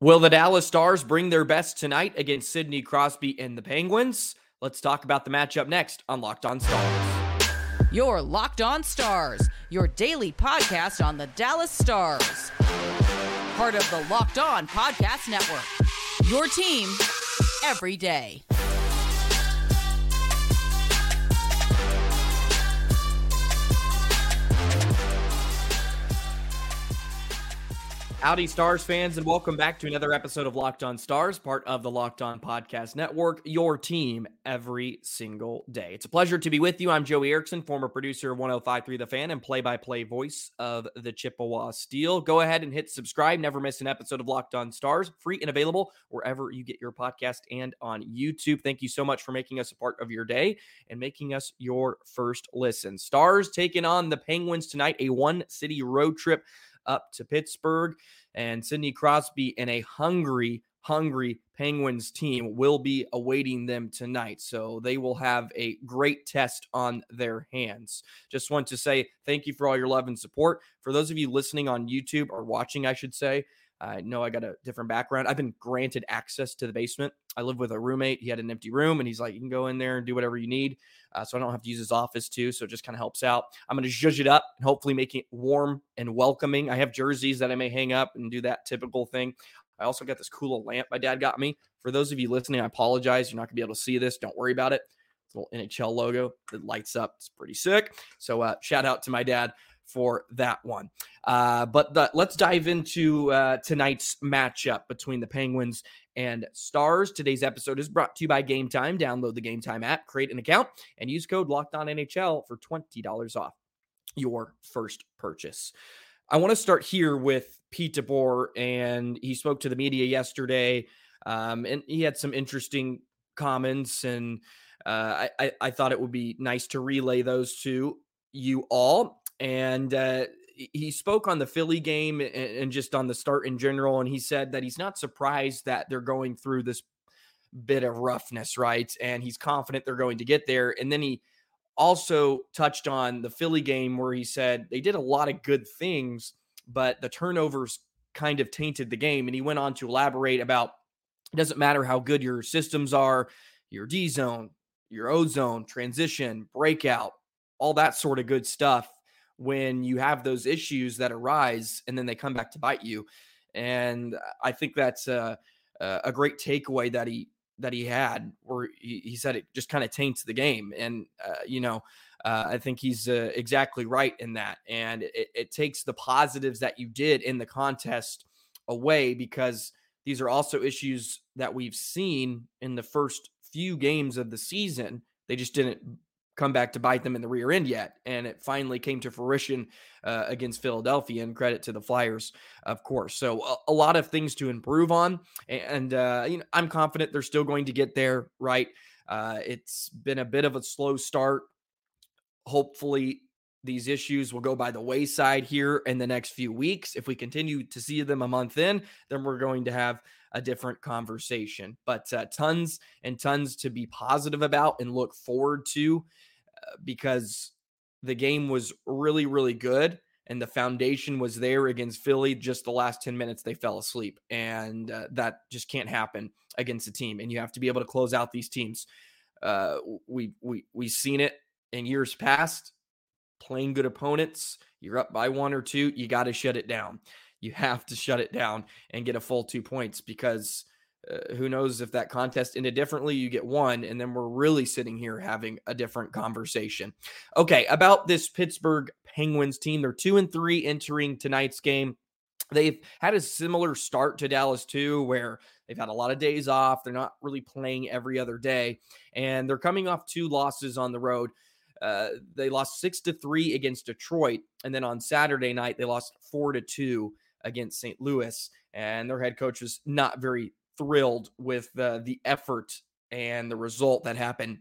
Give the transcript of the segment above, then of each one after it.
Will the Dallas Stars bring their best tonight against Sidney Crosby and the Penguins? Let's talk about the matchup next on Locked On Stars. Your Locked On Stars, your daily podcast on the Dallas Stars. Part of the Locked On Podcast Network. Your team every day. Howdy, Stars fans, and welcome back to another episode of Locked On Stars, part of the Locked On Podcast Network, your team every single day. It's a pleasure to be with you. I'm Joey Erickson, former producer of 1053 The Fan and play by play voice of the Chippewa Steel. Go ahead and hit subscribe. Never miss an episode of Locked On Stars, free and available wherever you get your podcast and on YouTube. Thank you so much for making us a part of your day and making us your first listen. Stars taking on the Penguins tonight, a one city road trip up to Pittsburgh. And Sidney Crosby and a hungry, hungry Penguins team will be awaiting them tonight. So they will have a great test on their hands. Just want to say thank you for all your love and support. For those of you listening on YouTube or watching, I should say, I know I got a different background. I've been granted access to the basement. I live with a roommate. He had an empty room, and he's like, "You can go in there and do whatever you need." Uh, so I don't have to use his office too. So it just kind of helps out. I'm going to zhuzh it up and hopefully make it warm and welcoming. I have jerseys that I may hang up and do that typical thing. I also got this cool lamp my dad got me. For those of you listening, I apologize. You're not going to be able to see this. Don't worry about it. It's a little NHL logo that lights up. It's pretty sick. So uh, shout out to my dad for that one. Uh, but the, let's dive into uh, tonight's matchup between the Penguins and Stars. Today's episode is brought to you by Game Time. Download the Game Time app, create an account, and use code Locked On NHL for twenty dollars off your first purchase. I want to start here with Pete DeBoer, and he spoke to the media yesterday, um, and he had some interesting comments, and uh, I, I thought it would be nice to relay those to you all and uh, he spoke on the Philly game and, just on the start in general. And he said that he's not surprised that they're going through this bit of roughness, right? And he's confident they're going to get there. And then he also touched on the Philly game where he said they did a lot of good things, but the turnovers kind of tainted the game. And he went on to elaborate about it doesn't matter how good your systems are, your D zone, your O zone, transition, breakout, all that sort of good stuff when you have those issues that arise and then they come back to bite you. And I think that's a, a great takeaway that he that he had, where he, he said it just kind of taints the game. And uh, you know, uh, I think he's uh, exactly right in that. And it, it takes the positives that you did in the contest away because these are also issues that we've seen in the first few games of the season. They just didn't come back to bite them in the rear end yet. And it finally came to fruition uh, against Philadelphia, and credit to the Flyers, of course. So a, a lot of things to improve on, and uh, you know I'm confident they're still going to get there. Right? Uh, it's been a bit of a slow start. Hopefully. These issues will go by the wayside here in the next few weeks. If we continue to see them a month in, then we're going to have a different conversation. But uh, tons and tons to be positive about and look forward to uh, because the game was really, really good. And the foundation was there against Philly. Just the last 10 minutes, they fell asleep. And uh, that just can't happen against a team. And you have to be able to close out these teams. Uh, we, we, we've seen it in years past playing good opponents. You're up by one or two, you got to shut it down you have to shut it down and get a full two points because uh, who knows if that contest ended differently you get one and then we're really sitting here having a different conversation. Okay about this pittsburgh penguins team they're two and three entering tonight's game. They've had a similar start to dallas too where they've had a lot of days off they're not really playing every other day and they're coming off two losses on the road. Uh, they lost six to three against detroit and then on saturday night they lost four to two against St. Louis, and their head coach was not very thrilled with the the effort and the result that happened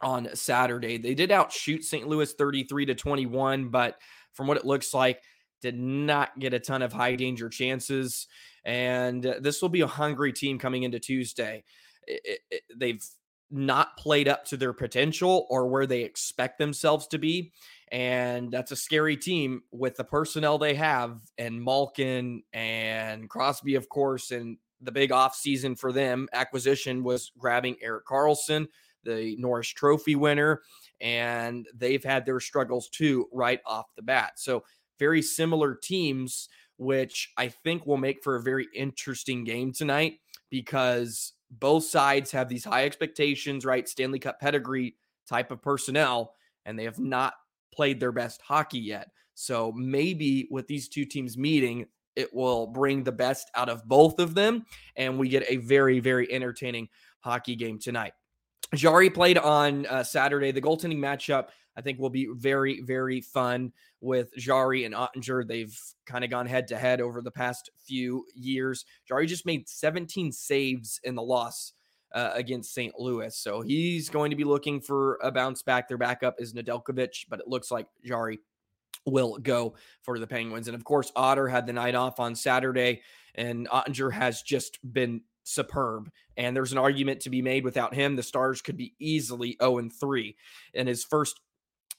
on Saturday. They did outshoot St. Louis 33 to 21, but from what it looks like, did not get a ton of high danger chances. And this will be a hungry team coming into Tuesday. It, it, they've not played up to their potential or where they expect themselves to be. And that's a scary team with the personnel they have and Malkin and Crosby, of course. And the big offseason for them acquisition was grabbing Erik Karlsson, the Norris Trophy winner. And they've had their struggles too right off the bat. So, very similar teams, which I think will make for a very interesting game tonight because both sides have these high expectations, right? Stanley Cup pedigree type of personnel, and they have not played their best hockey yet. So maybe with these two teams meeting, it will bring the best out of both of them, and we get a very, very entertaining hockey game tonight. Jarry played on uh, Saturday. The goaltending matchup, I think, will be very, very fun with Jarry and Oettinger. They've kind of gone head to head over the past few years. Jarry just made 17 saves in the loss uh, against St. Louis. So he's going to be looking for a bounce back. Their backup is Nedeljkovic, but it looks like Jarry will go for the Penguins. And of course, Otter had the night off on Saturday, and Oettinger has just been superb. And there's an argument to be made without him. The Stars could be easily 0 and 3 in his first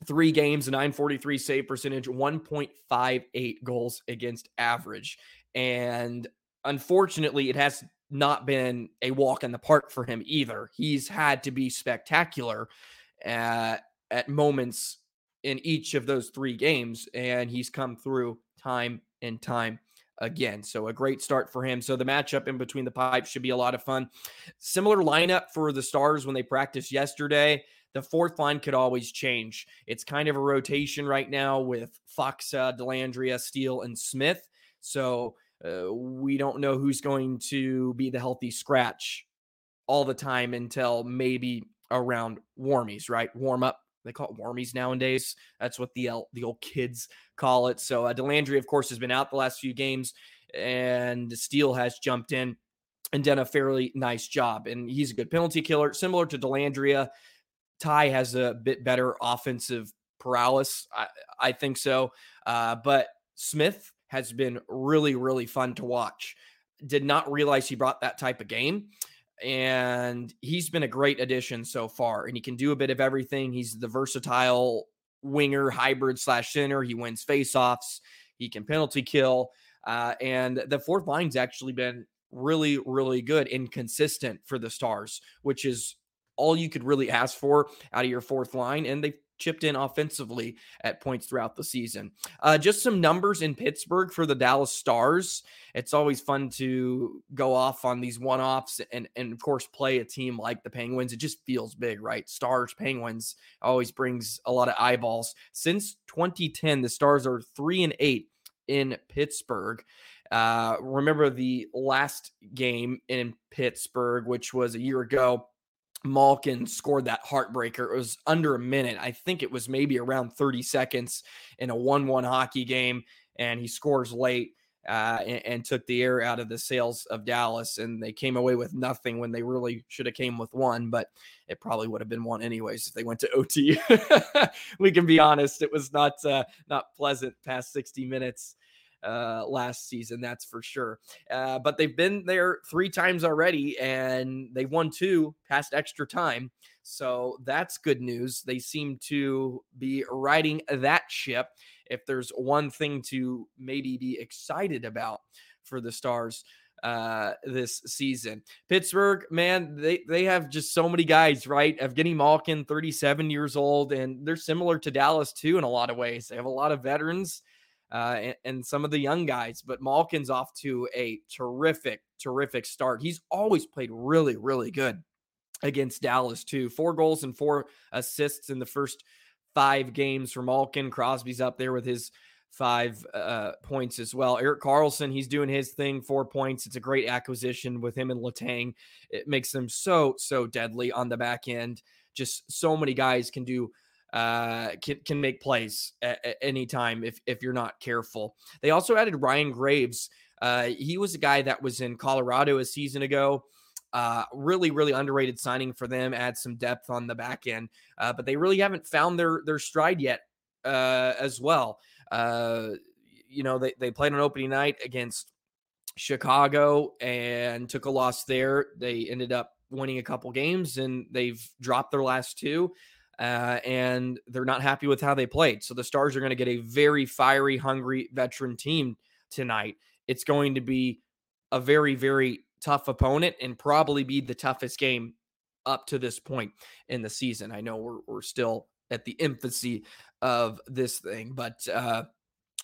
three games, 943 save percentage, 1.58 goals against average. And unfortunately, it has not been a walk in the park for him either. He's had to be spectacular at, at moments in each of those three games, and he's come through time and time again. So a great start for him. So the matchup in between the pipes should be a lot of fun. Similar lineup for the Stars when they practiced yesterday. The fourth line could always change. It's kind of a rotation right now with Faksa, Dellandrea, Steel, and Smith. So uh, we don't know who's going to be the healthy scratch all the time until maybe around warmies, right? Warm up. They call it warmies nowadays. That's what the the old kids call it. So uh, Dellandrea, of course, has been out the last few games, and Steel has jumped in and done a fairly nice job. And he's a good penalty killer, similar to Dellandrea. Ty has a bit better offensive paralysis. I, I think so. Uh, but Smith has been really, really fun to watch. Did not realize he brought that type of game. And he's been a great addition so far. And he can do a bit of everything. He's the versatile winger, hybrid slash center. He wins faceoffs. He can penalty kill. Uh, and the fourth line's actually been really, really good and consistent for the Stars, which is all you could really ask for out of your fourth line. And they've chipped in offensively at points throughout the season. Uh, just some numbers in Pittsburgh for the Dallas Stars. It's always fun to go off on these one offs and, and, of course, play a team like the Penguins. It just feels big, right? Stars, Penguins always brings a lot of eyeballs. Since 2010, the Stars are three and eight in Pittsburgh. Uh, remember the last game in Pittsburgh, which was a year ago Malkin scored that heartbreaker. It was under a minute. I think it was maybe around 30 seconds in a 1 1 hockey game. And he scores late uh, and, and, took the air out of the sails of Dallas. And they came away with nothing when they really should have came with one, but it probably would have been one anyways if they went to OT. we can be honest. It was not, uh, not pleasant past 60 minutes uh, last season, that's for sure. Uh, but they've been there three times already and they won two past extra time. So that's good news. They seem to be riding that ship. If there's one thing to maybe be excited about for the Stars uh this season. Pittsburgh, man, they they have just so many guys, right? Evgeny Malkin, 37 years old, and they're similar to Dallas too in a lot of ways. They have a lot of veterans uh, and, and, some of the young guys. But Malkin's off to a terrific, terrific start. He's always played really, really good against Dallas, too. Four goals and four assists in the first five games for Malkin. Crosby's up there with his five uh, points as well. Erik Karlsson, he's doing his thing, four points. It's a great acquisition with him and Letang. It makes them so, so deadly on the back end. Just so many guys can do uh, can can make plays at, at, any time if if you're not careful. They also added Ryan Graves. Uh, he was a guy that was in Colorado a season ago. Uh, really, really underrated signing for them. Add some depth on the back end, uh, but they really haven't found their their stride yet uh, as well. Uh, you know, they they played on opening night against Chicago and took a loss there. They ended up winning a couple games and they've dropped their last two. Uh, and they're not happy with how they played. So the Stars are going to get a very fiery, hungry veteran team tonight. It's going to be a very, very tough opponent and probably be the toughest game up to this point in the season. I know we're, we're still at the infancy of this thing, but uh,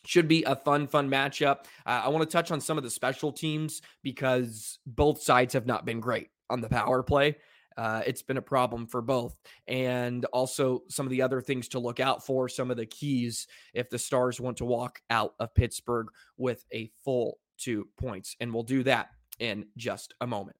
should be a fun, fun matchup. Uh, I want to touch on some of the special teams because both sides have not been great on the power play. Uh, it's been a problem for both. And also some of the other things to look out for, some of the keys if the Stars want to walk out of Pittsburgh with a full two points. And we'll do that in just a moment.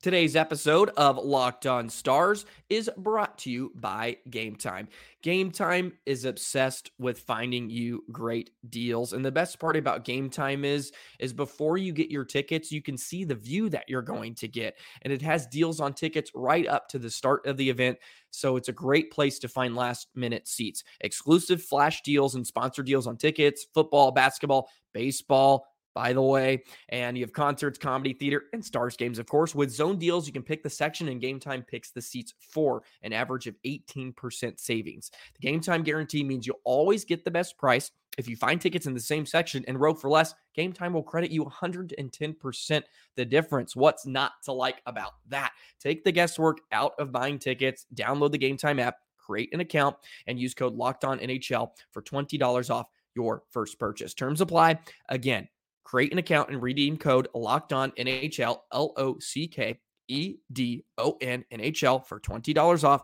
Today's episode of Locked On Stars is brought to you by Game Time. Game Time is obsessed with finding you great deals. And the best part about Game Time is is before you get your tickets, you can see the view that you're going to get. And it has deals on tickets right up to the start of the event. So it's a great place to find last minute seats. Exclusive flash deals and sponsor deals on tickets, football, basketball, baseball, by the way. And you have concerts, comedy, theater, and stars games, of course. With zone deals, you can pick the section and game time picks the seats for an average of 18% savings. The game time guarantee means you'll always get the best price. If you find tickets in the same section and row for less, Game Time will credit you 110% the difference. What's not to like about that? Take the guesswork out of buying tickets, download the Game Time app, create an account, and use code Locked On NHL for $20 off your first purchase. Terms apply. Again, create an account and redeem code locked on NHL, L O C K E D O N NHL for $20 off.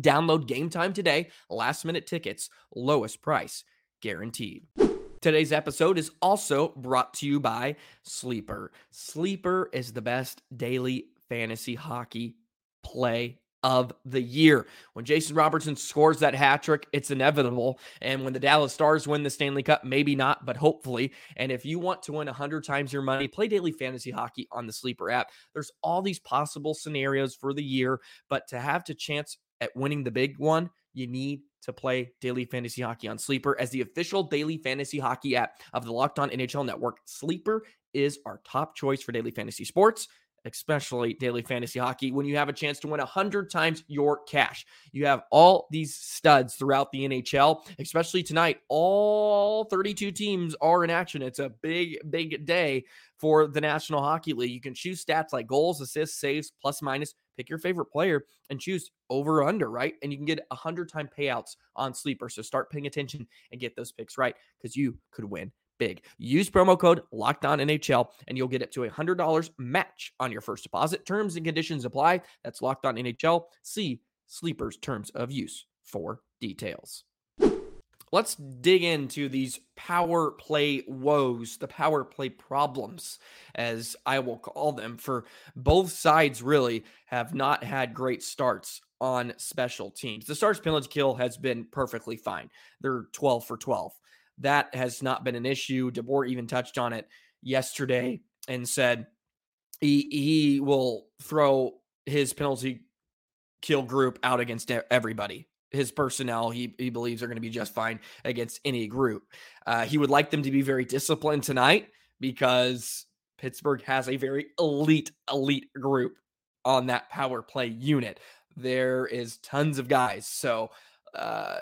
Download game time today. Last minute tickets, lowest price guaranteed. Today's episode is also brought to you by Sleeper. Sleeper is the best daily fantasy hockey play of the year. When Jason Robertson scores that hat trick, it's inevitable. And when the Dallas Stars win the Stanley Cup, maybe not, but hopefully. And if you want to win 100 times your money, play daily fantasy hockey on the Sleeper app. There's all these possible scenarios for the year, but to have the chance at winning the big one, you need to play daily fantasy hockey on Sleeper as the official daily fantasy hockey app of the Locked On NHL Network. Sleeper is our top choice for daily fantasy sports especially daily fantasy hockey, when you have a chance to win 100 times your cash. You have all these studs throughout the NHL, especially tonight. All 32 teams are in action. It's a big, big day for the National Hockey League. You can choose stats like goals, assists, saves, plus minus. Pick your favorite player and choose over or under, right? And you can get 100 time payouts on Sleeper. So start paying attention and get those picks right because you could win big. Use promo code Locked On NHL and you'll get up to a hundred dollars match on your first deposit. Terms and conditions apply. That's Locked On NHL. See Sleepers terms of use for details. Let's dig into these power play woes, the power play problems, as I will call them, for both sides really have not had great starts on special teams. The Stars penalty kill has been perfectly fine. They're 12 for 12 that has not been an issue. DeBoer even touched on it yesterday and said he he will throw his penalty kill group out against everybody. His personnel, he, he believes, are going to be just fine against any group. Uh, he would like them to be very disciplined tonight because Pittsburgh has a very elite, elite group on that power play unit. There is tons of guys. So uh,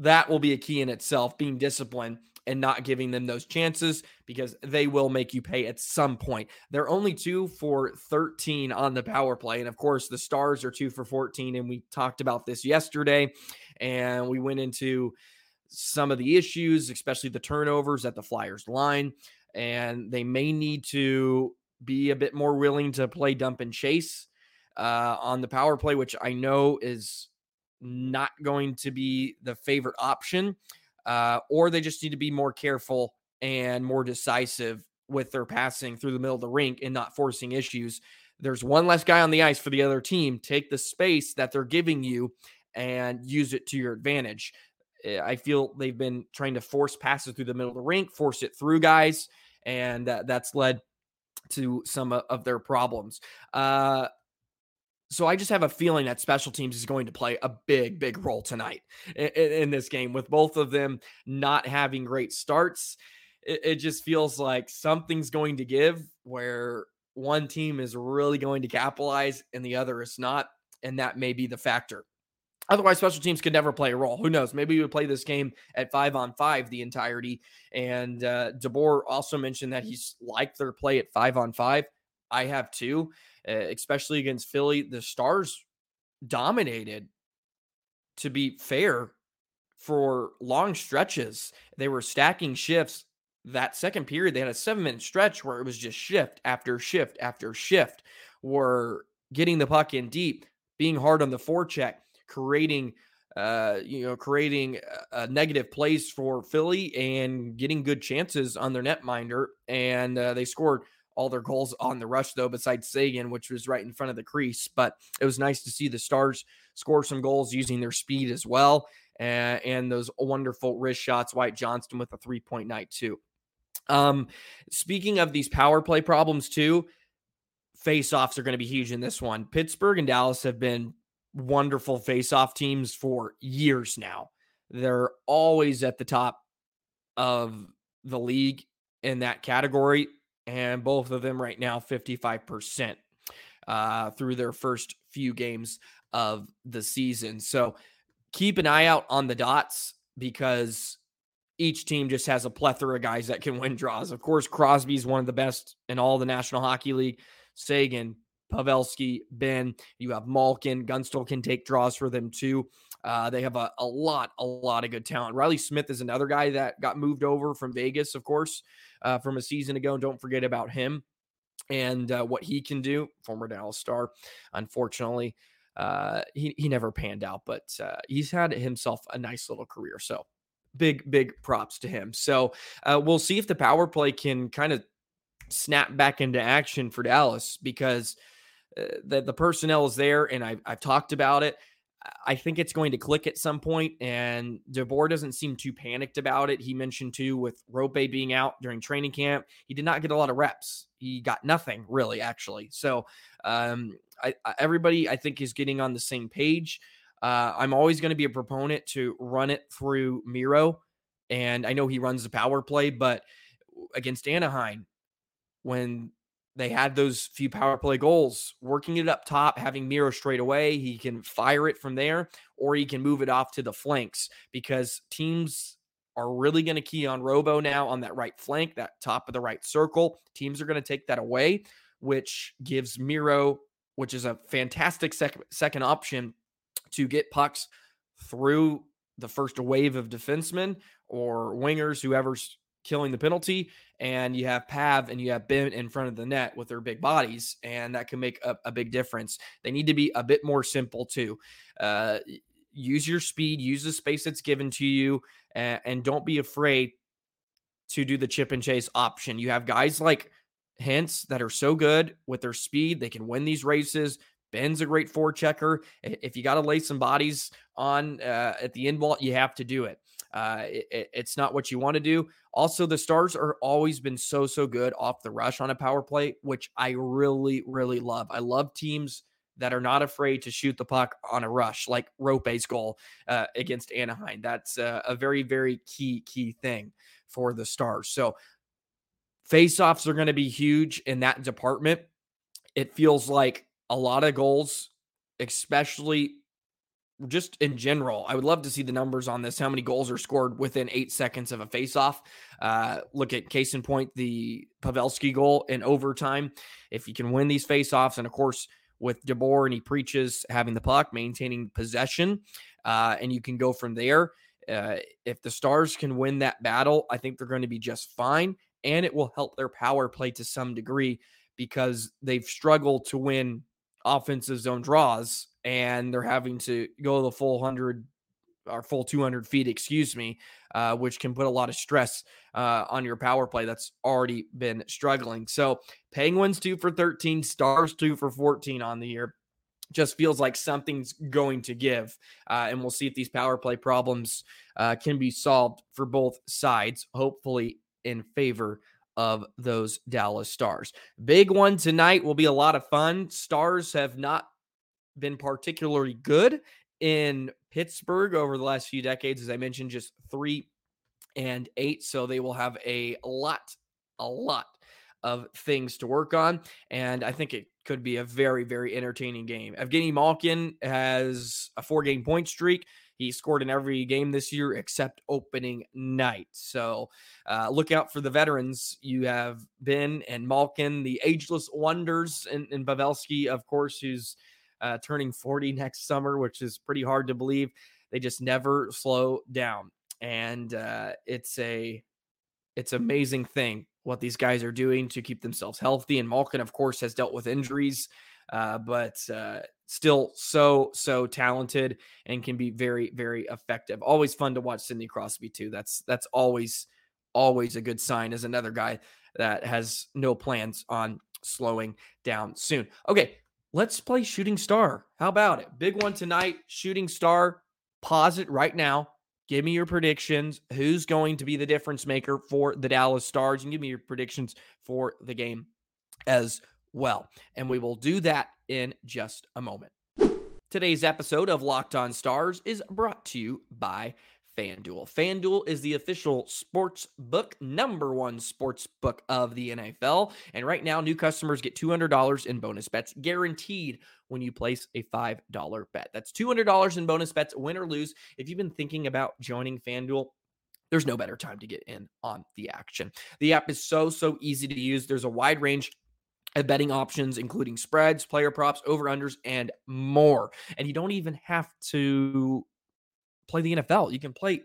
that will be a key in itself, being disciplined and not giving them those chances because they will make you pay at some point. They're only two for 13 on the power play. And of course, the Stars are two for 14. And we talked about this yesterday and we went into some of the issues, especially the turnovers at the Flyers line. And they may need to be a bit more willing to play dump and chase uh, on the power play, which I know is not going to be the favorite option, uh, or they just need to be more careful and more decisive with their passing through the middle of the rink and not forcing issues. There's one less guy on the ice for the other team. Take the space that they're giving you and use it to your advantage. Eh, I feel they've been trying to force passes through the middle of the rink, force it through guys, and uh, that's led to some of their problems. Uh, so I just have a feeling that special teams is going to play a big, big role tonight in, in this game with both of them not having great starts. It, it, just feels like something's going to give where one team is really going to capitalize and the other is not. And that may be the factor. Otherwise, special teams could never play a role. Who knows? Maybe we would play this game at five on five the entirety. And uh, DeBoer also mentioned that he's liked their play at five on five. I have too, especially against Philly. The Stars dominated, to be fair, for long stretches. They were stacking shifts. That second period, they had a seven minute stretch where it was just shift after shift after shift, were getting the puck in deep, being hard on the forecheck, creating uh, you know, creating a negative plays for Philly and getting good chances on their netminder. And uh, they scored all their goals on the rush, though, besides Seguin, which was right in front of the crease. But it was nice to see the Stars score some goals using their speed as well. And, and those wonderful wrist shots. Wyatt Johnston with a three point night, too. Um, speaking of these power play problems, too, face offs are going to be huge in this one. Pittsburgh and Dallas have been wonderful face off teams for years now. They're always at the top of the league in that category and both of them right now 55% uh, through their first few games of the season. So keep an eye out on the dots because each team just has a plethora of guys that can win draws. Of course, Crosby's one of the best in all the National Hockey League. Seguin, Pavelski, Benn, you have Malkin. Guentzel can take draws for them too. Uh, they have a, a lot, a lot of good talent. Reilly Smith is another guy that got moved over from Vegas, of course, uh, from a season ago. Don't forget about him and uh, what he can do. Former Dallas star, unfortunately, uh, he he never panned out, but uh, he's had himself a nice little career. So big, big props to him. So uh, we'll see if the power play can kind of snap back into action for Dallas because uh, the, the personnel is there, and I've, I've talked about it. I think it's going to click at some point, and DeBoer doesn't seem too panicked about it. He mentioned too with Roope being out during training camp, he did not get a lot of reps. He got nothing really, actually. So um, I, everybody, I think, is getting on the same page. Uh, I'm always going to be a proponent to run it through Miro, and I know he runs the power play, but against Anaheim, when they had those few power play goals, working it up top, having Miro straight away. He can fire it from there, or he can move it off to the flanks because teams are really going to key on Robo now on that right flank, that top of the right circle. Teams are going to take that away, which gives Miro, which is a fantastic sec- second option to get pucks through the first wave of defensemen or wingers, whoever's killing the penalty, and you have Pav and you have Benn in front of the net with their big bodies, and that can make a, a big difference. They need to be a bit more simple too. Uh, use your speed, use the space that's given to you, and, and don't be afraid to do the chip and chase option. You have guys like Hintz that are so good with their speed, they can win these races. Benn's a great forechecker. If you got to lay some bodies on uh, at the end wall, you have to do it. Uh, it, it's not what you want to do. Also, the Stars are always been so so good off the rush on a power play, which I really really love. I love teams that are not afraid to shoot the puck on a rush, like Roope's goal uh, against Anaheim. That's uh, a very very key key thing for the Stars. So faceoffs are going to be huge in that department. It feels like a lot of goals, especially just in general, I would love to see the numbers on this. How many goals are scored within eight seconds of a faceoff? Uh, look at case in point, the Pavelski goal in overtime. If you can win these faceoffs, and of course, with DeBoer, and he preaches having the puck, maintaining possession, uh, and you can go from there. Uh, if the Stars can win that battle, I think they're going to be just fine, and it will help their power play to some degree because they've struggled to win offensive zone draws and they're having to go the full 100 or full 200 feet, excuse me, uh, which can put a lot of stress uh, on your power play that's already been struggling. So, Penguins two for 13, Stars two for 14 on the year. Just feels like something's going to give. Uh, and we'll see if these power play problems uh, can be solved for both sides, hopefully in favor of those Dallas Stars. Big one tonight will be a lot of fun. Stars have not been particularly good in Pittsburgh over the last few decades. As I mentioned, just three and eight. So they will have a lot, a lot of things to work on. And I think it could be a very, very entertaining game. Evgeny Malkin has a four game point streak. He scored in every game this year except opening night. So uh, look out for the veterans. You have Benn and Malkin, the ageless wonders, and, and of course, who's uh, turning 40 next summer, which is pretty hard to believe. They just never slow down. And uh, it's a it's amazing thing what these guys are doing to keep themselves healthy. And Malkin, of course, has dealt with injuries, uh, but uh, still so so talented and can be very very effective. Always fun to watch Sidney Crosby too. That's that's always always a good sign as another guy that has no plans on slowing down soon. Okay, let's play Shooting Star. How about it? Big one tonight. Shooting Star. Pause it right now. Give me your predictions. Who's going to be the difference maker for the Dallas Stars? And give me your predictions for the game as well. And we will do that in just a moment. Today's episode of Locked On Stars is brought to you by FanDuel. FanDuel is the official sports book, number one sports book of the NFL. And right now, new customers get $200 in bonus bets guaranteed when you place a $5 bet. That's $200 in bonus bets, win or lose. If you've been thinking about joining FanDuel, there's no better time to get in on the action. The app is so, so easy to use. There's a wide range of betting options, including spreads, player props, over unders, and more. And you don't even have to play the NFL. You can play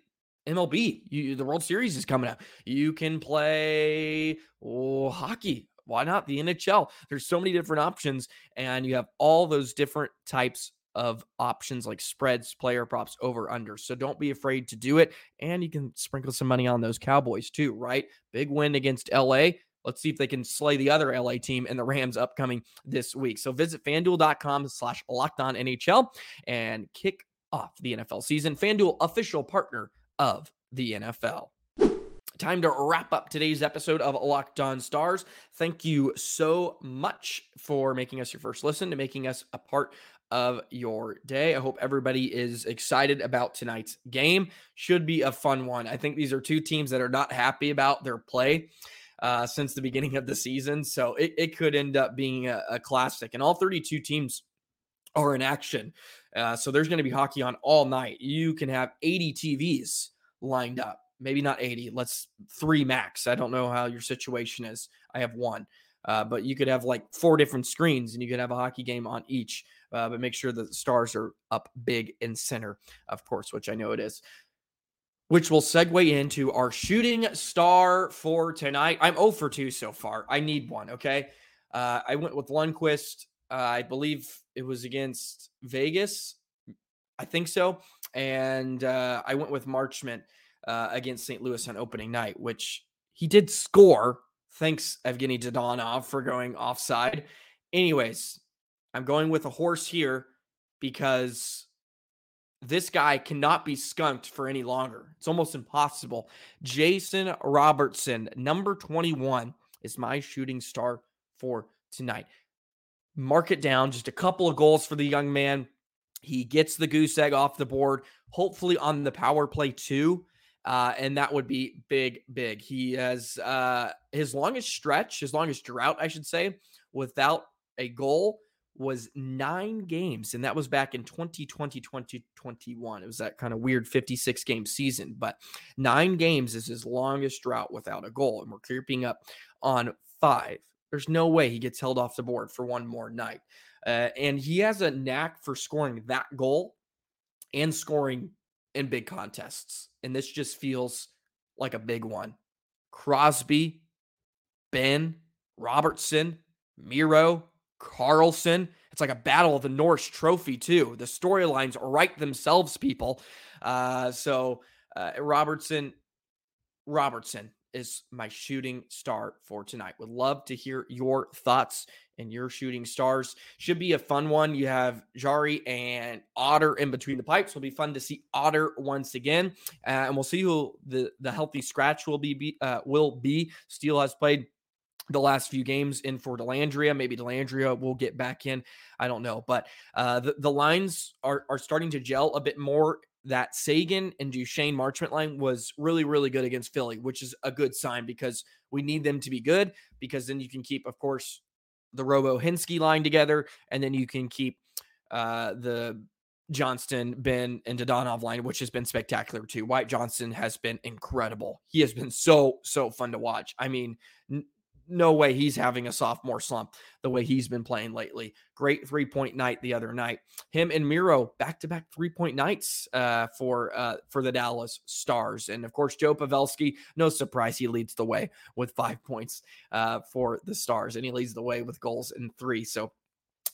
MLB. You, the World Series is coming up. You can play oh, hockey. Why not the NHL? There's so many different options, and you have all those different types of options like spreads, player props, over under. So don't be afraid to do it. And you can sprinkle some money on those Cowboys too, right? Big win against LA. Let's see if they can slay the other LA team and the Rams upcoming this week. So visit fanduel.com slash locked on NHL and kick off the NFL season. FanDuel, official partner of the NFL. Time to wrap up today's episode of Locked On Stars. Thank you so much for making us your first listen to making us a part of your day. I hope everybody is excited about tonight's game. Should be a fun one. I think these are two teams that are not happy about their play uh, since the beginning of the season. So it, it could end up being a, a classic. And all 32 teams are in action. Uh, so there's going to be hockey on all night. You can have 80 TVs lined up. Maybe not 80. Let's three max. I don't know how your situation is. I have one. Uh, but you could have like four different screens and you could have a hockey game on each. Uh, but make sure the stars are up big in center, of course, which I know it is which will segue into our shooting star for tonight. I'm 0 for 2 so far. I need one. Okay. Uh, I went with Lundkvist. Uh, I believe it was against Vegas. I think so. And uh, I went with Marchment uh, against St. Louis on opening night, which he did score. Thanks, Evgeny Dadonov, for going offside. Anyways, I'm going with a horse here because this guy cannot be skunked for any longer. It's almost impossible. Jason Robertson, number 21, is my shooting star for tonight. Mark it down. Just a couple of goals for the young man. He gets the goose egg off the board, hopefully on the power play too. Uh, and that would be big, big. He has uh, his longest stretch, his longest drought, I should say, without a goal was nine games, and that was back in 2020, 2021. It was that kind of weird 56 game season, but nine games is his longest drought without a goal, and we're creeping up on five. There's no way he gets held off the board for one more night. Uh, and he has a knack for scoring that goal and scoring in big contests. And this just feels like a big one. Crosby, Benn, Robertson, Miro, Karlsson. It's like a battle of the Norris Trophy too. The storylines write themselves, people. Uh, so uh, Robertson, Robertson is my shooting star for tonight. Would love to hear your thoughts and your shooting stars. Should be a fun one. You have Jarry and Otter in between the pipes. Will be fun to see Otter once again, uh, and we'll see who the the healthy scratch will be. Uh, will be Steel has played the last few games in for Dellandrea. Maybe Dellandrea will get back in. I don't know. But uh, the, the lines are, are starting to gel a bit more. That Seguin and Duchene Marchment line was really, really good against Philly, which is a good sign because We need them to be good because then you can keep, of course, the Robo Hinski line together, and then you can keep uh, the Johnston, Benn, and Dadonov line, which has been spectacular too. Wyatt Johnston has been incredible. He has been so, so fun to watch. I mean, no way he's having a sophomore slump the way he's been playing lately. Great three point night the other night. Him and Miro back to back three point nights uh, for uh, for the Dallas Stars, and of course Joe Pavelski. No surprise, he leads the way with five points uh, for the Stars, and he leads the way with goals in three. So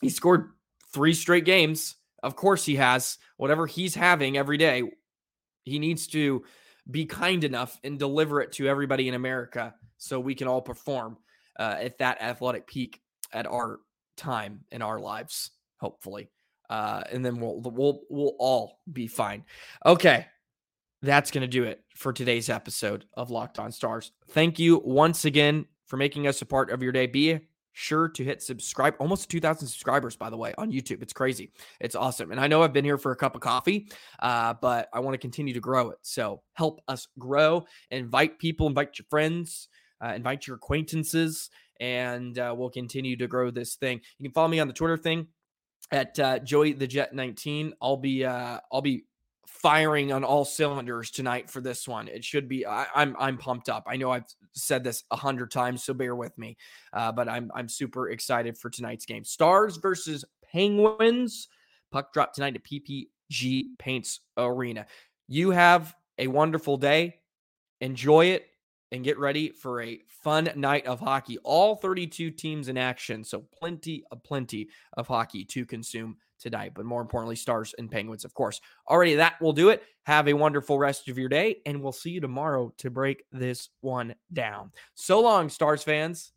he scored three straight games of course, he has whatever he's having every day. He needs to be kind enough and deliver it to everybody in America so we can all perform uh, at that athletic peak at our time in our lives, hopefully. Uh, and then we'll we'll we'll all be fine. Okay, that's gonna do it for today's episode of Locked On Stars. Thank you once again for making us a part of your day. Be sure to hit subscribe. Almost 2,000 subscribers, by the way, on YouTube. It's crazy. It's awesome. And I know I've been here for a cup of coffee, uh, but I want to continue to grow it. So help us grow. Invite people, invite your friends, uh, invite your acquaintances, and uh, we'll continue to grow this thing. You can follow me on the Twitter thing at uh, Joey the Jet 19. I'll be uh, I'll be firing on all cylinders tonight for this one. It should be. I, am I'm, I'm pumped up. I know I've said this a hundred times, so bear with me. Uh, but I'm I'm super excited for tonight's game. Stars versus Penguins. Puck drop tonight at PPG Paints Arena. You have a wonderful day. Enjoy it and get ready for a fun night of hockey. All 32 teams in action, so plenty, of plenty of hockey to consume tonight, but more importantly, Stars and Penguins, of course. Already, that will do it. Have a wonderful rest of your day, and we'll see you tomorrow to break this one down. So long, Stars fans.